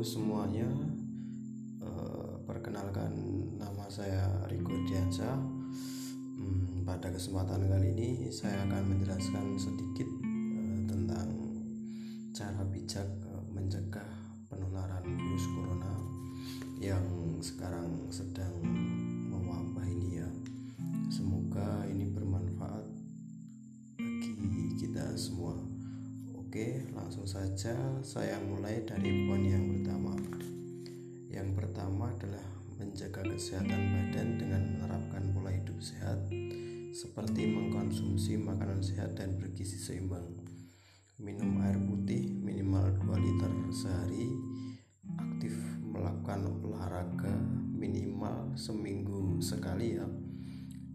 Semuanya, Eh, perkenalkan nama saya Riko Diansyah. Hmm, pada kesempatan kali ini saya akan menjelaskan sedikit eh, tentang cara bijak eh, mencegah penularan virus corona yang sekarang sedang mewabah ini ya. Semoga ini bermanfaat bagi kita semua. Oke, langsung saja saya mulai dari poin yang pertama. Yang pertama adalah menjaga kesehatan badan dengan menerapkan pola hidup sehat seperti mengkonsumsi makanan sehat dan bergizi seimbang. Minum air putih minimal 2 liter sehari, aktif melakukan olahraga minimal seminggu sekali ya,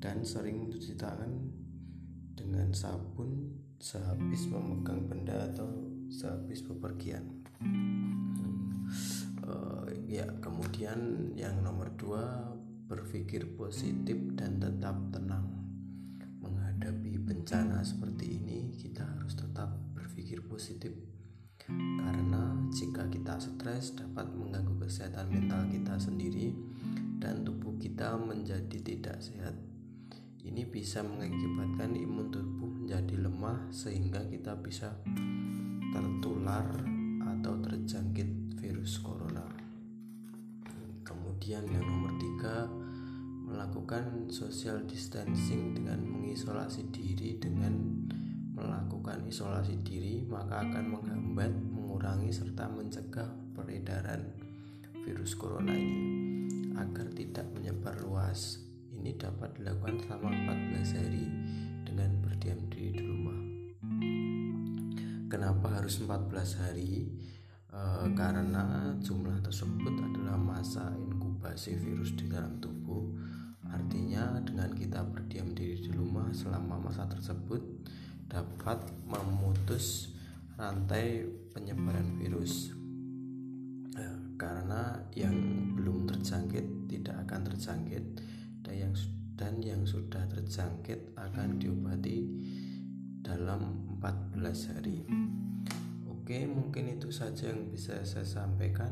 dan sering mencuci tangan dengan sabun sehabis memegang benda atau sehabis bepergian. Uh, ya, kemudian yang nomor dua berpikir positif dan tetap tenang menghadapi bencana seperti ini. Kita harus tetap berpikir positif karena jika kita stres dapat mengganggu kesehatan mental kita sendiri dan tubuh kita menjadi tidak sehat. Ini bisa mengakibatkan imun tubuh menjadi lemah sehingga kita bisa tertular atau terjangkit virus corona. Kemudian yang nomor tiga melakukan social distancing dengan mengisolasi diri dengan melakukan isolasi diri maka akan menghambat, mengurangi serta mencegah peredaran virus corona ini agar tidak menyebar luas. Dapat dilakukan selama 14 hari dengan berdiam diri di rumah. Kenapa harus 14 hari? E, karena jumlah tersebut adalah masa inkubasi virus di dalam tubuh. Artinya dengan kita berdiam diri di rumah selama masa tersebut dapat memutus rantai penyebaran virus. E, karena yang belum terjangkit tidak akan terjangkit dan yang sudah terjangkit akan diobati dalam 14 hari. Oke, mungkin itu saja yang bisa saya sampaikan.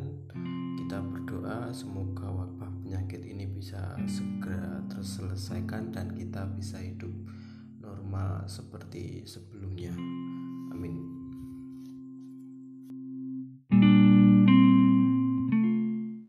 Kita berdoa semoga wabah penyakit ini bisa segera terselesaikan dan kita bisa hidup normal seperti sebelumnya. Amin.